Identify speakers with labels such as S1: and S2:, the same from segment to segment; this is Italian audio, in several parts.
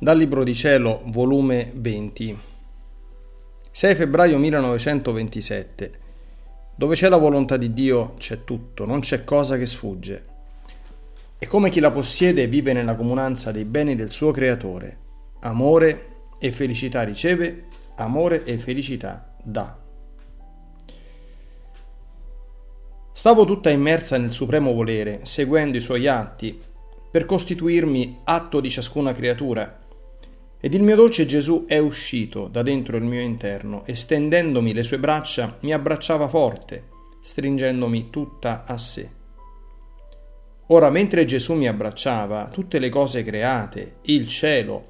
S1: Dal Libro di Cielo, volume 20. 6 febbraio 1927. Dove c'è la volontà di Dio c'è tutto, non c'è cosa che sfugge. E come chi la possiede vive nella comunanza dei beni del suo creatore. Amore e felicità riceve, amore e felicità dà. Stavo tutta immersa nel supremo volere, seguendo i suoi atti, per costituirmi atto di ciascuna creatura ed il mio dolce Gesù è uscito da dentro il mio interno e stendendomi le sue braccia mi abbracciava forte, stringendomi tutta a sé. Ora, mentre Gesù mi abbracciava, tutte le cose create, il cielo,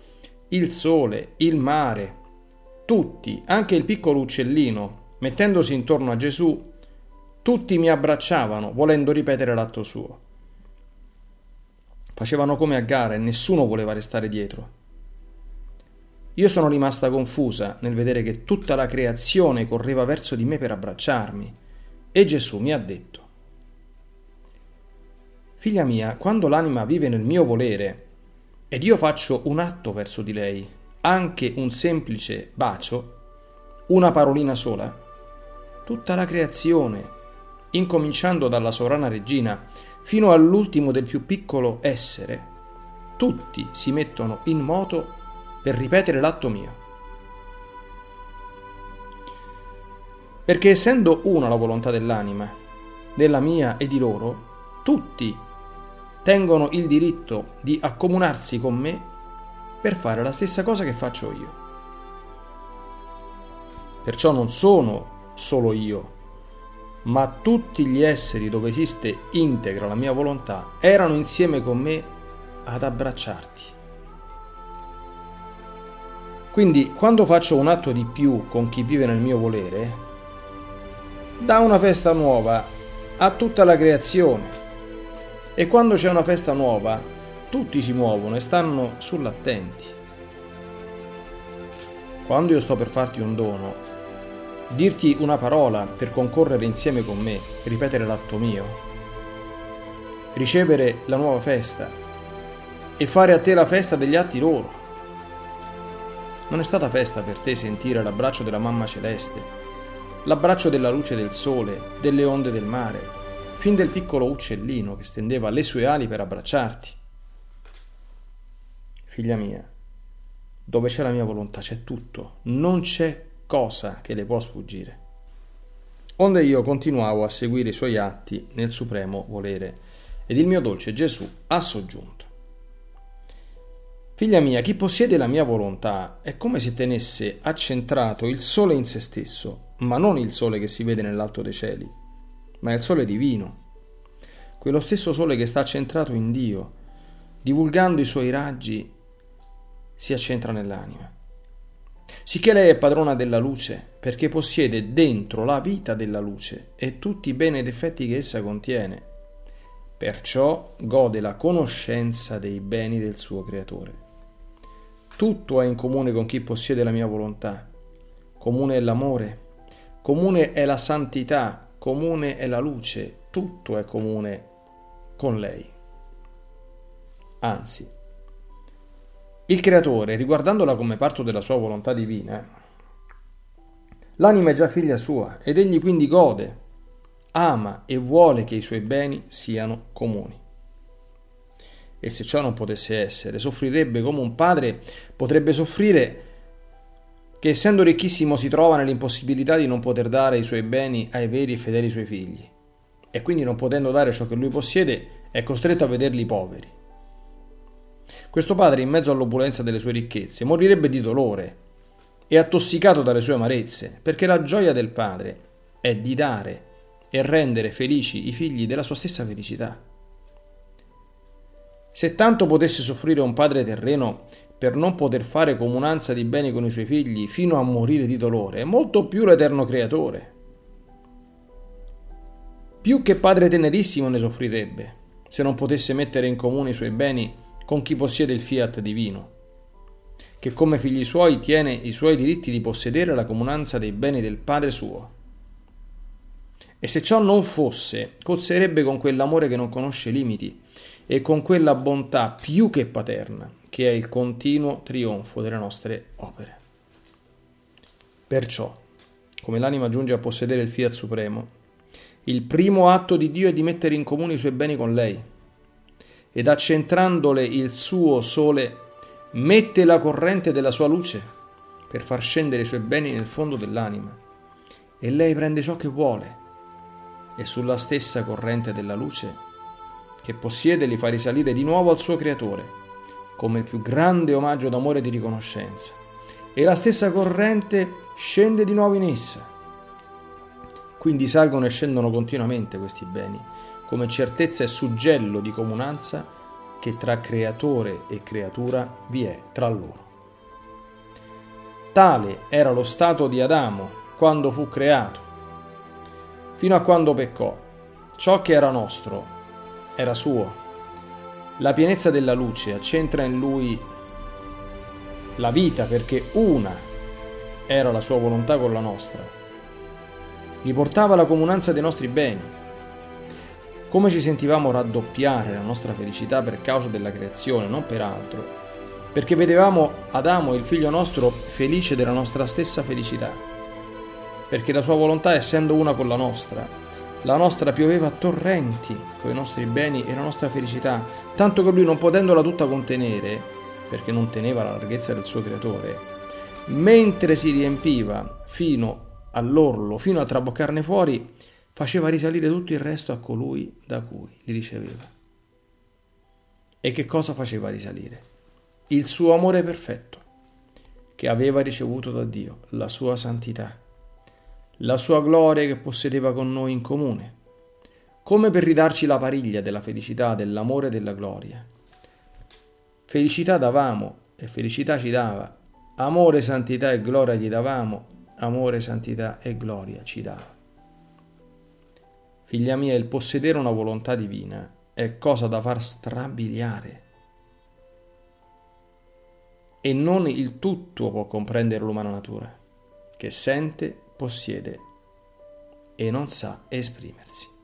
S1: il sole, il mare, tutti, anche il piccolo uccellino, mettendosi intorno a Gesù, tutti mi abbracciavano, volendo ripetere l'atto suo. Facevano come a gara e nessuno voleva restare dietro. Io sono rimasta confusa nel vedere che tutta la creazione correva verso di me per abbracciarmi. E Gesù mi ha detto, Figlia mia, quando l'anima vive nel mio volere ed io faccio un atto verso di lei, anche un semplice bacio, una parolina sola, tutta la creazione, incominciando dalla sovrana regina fino all'ultimo del più piccolo essere, tutti si mettono in moto per ripetere l'atto mio. Perché essendo una la volontà dell'anima, della mia e di loro, tutti tengono il diritto di accomunarsi con me per fare la stessa cosa che faccio io. Perciò non sono solo io, ma tutti gli esseri dove esiste integra la mia volontà erano insieme con me ad abbracciarti. Quindi quando faccio un atto di più con chi vive nel mio volere, dà una festa nuova a tutta la creazione. E quando c'è una festa nuova, tutti si muovono e stanno sull'attenti. Quando io sto per farti un dono, dirti una parola per concorrere insieme con me, ripetere l'atto mio, ricevere la nuova festa e fare a te la festa degli atti loro non è stata festa per te sentire l'abbraccio della mamma celeste, l'abbraccio della luce del sole, delle onde del mare, fin del piccolo uccellino che stendeva le sue ali per abbracciarti. Figlia mia, dove c'è la mia volontà c'è tutto, non c'è cosa che le può sfuggire. Onde io continuavo a seguire i suoi atti nel supremo volere, ed il mio dolce Gesù ha soggiunto. Figlia mia, chi possiede la mia volontà è come se tenesse accentrato il sole in se stesso, ma non il sole che si vede nell'alto dei cieli, ma il sole divino, quello stesso sole che sta accentrato in Dio, divulgando i suoi raggi, si accentra nell'anima. Sicché lei è padrona della luce, perché possiede dentro la vita della luce e tutti i beni ed effetti che essa contiene. Perciò gode la conoscenza dei beni del suo creatore. Tutto è in comune con chi possiede la mia volontà. Comune è l'amore, comune è la santità, comune è la luce, tutto è comune con lei. Anzi, il creatore, riguardandola come parto della sua volontà divina, l'anima è già figlia sua ed egli quindi gode, ama e vuole che i suoi beni siano comuni e se ciò non potesse essere, soffrirebbe come un padre potrebbe soffrire che essendo ricchissimo si trova nell'impossibilità di non poter dare i suoi beni ai veri e fedeli suoi figli, e quindi non potendo dare ciò che lui possiede è costretto a vederli poveri. Questo padre, in mezzo all'opulenza delle sue ricchezze, morirebbe di dolore e attossicato dalle sue amarezze, perché la gioia del padre è di dare e rendere felici i figli della sua stessa felicità. Se tanto potesse soffrire un padre terreno per non poter fare comunanza di beni con i suoi figli fino a morire di dolore, molto più l'eterno creatore. Più che padre tenerissimo ne soffrirebbe se non potesse mettere in comune i suoi beni con chi possiede il fiat divino, che come figli suoi tiene i suoi diritti di possedere la comunanza dei beni del Padre suo. E se ciò non fosse, cozzerebbe con quell'amore che non conosce limiti e con quella bontà più che paterna che è il continuo trionfo delle nostre opere. Perciò, come l'anima giunge a possedere il Fiat Supremo, il primo atto di Dio è di mettere in comune i suoi beni con lei ed accentrandole il suo sole mette la corrente della sua luce per far scendere i suoi beni nel fondo dell'anima e lei prende ciò che vuole e sulla stessa corrente della luce che possiede li fa risalire di nuovo al suo creatore come il più grande omaggio d'amore e di riconoscenza e la stessa corrente scende di nuovo in essa quindi salgono e scendono continuamente questi beni, come certezza e suggello di comunanza che tra creatore e creatura vi è tra loro. Tale era lo stato di Adamo quando fu creato, fino a quando peccò. Ciò che era nostro era suo. La pienezza della luce accentra in lui la vita perché una era la sua volontà con la nostra gli portava la comunanza dei nostri beni. Come ci sentivamo raddoppiare la nostra felicità per causa della creazione, non per altro, perché vedevamo Adamo, il figlio nostro, felice della nostra stessa felicità, perché la sua volontà, essendo una con la nostra, la nostra pioveva a torrenti con i nostri beni e la nostra felicità, tanto che lui, non potendola tutta contenere, perché non teneva la larghezza del suo creatore, mentre si riempiva fino all'orlo fino a traboccarne fuori, faceva risalire tutto il resto a colui da cui li riceveva. E che cosa faceva risalire? Il suo amore perfetto, che aveva ricevuto da Dio, la sua santità, la sua gloria che possedeva con noi in comune, come per ridarci la pariglia della felicità, dell'amore e della gloria. Felicità davamo e felicità ci dava, amore, santità e gloria gli davamo amore, santità e gloria ci dà. Figlia mia, il possedere una volontà divina è cosa da far strabiliare. E non il tutto può comprendere l'umana natura, che sente, possiede e non sa esprimersi.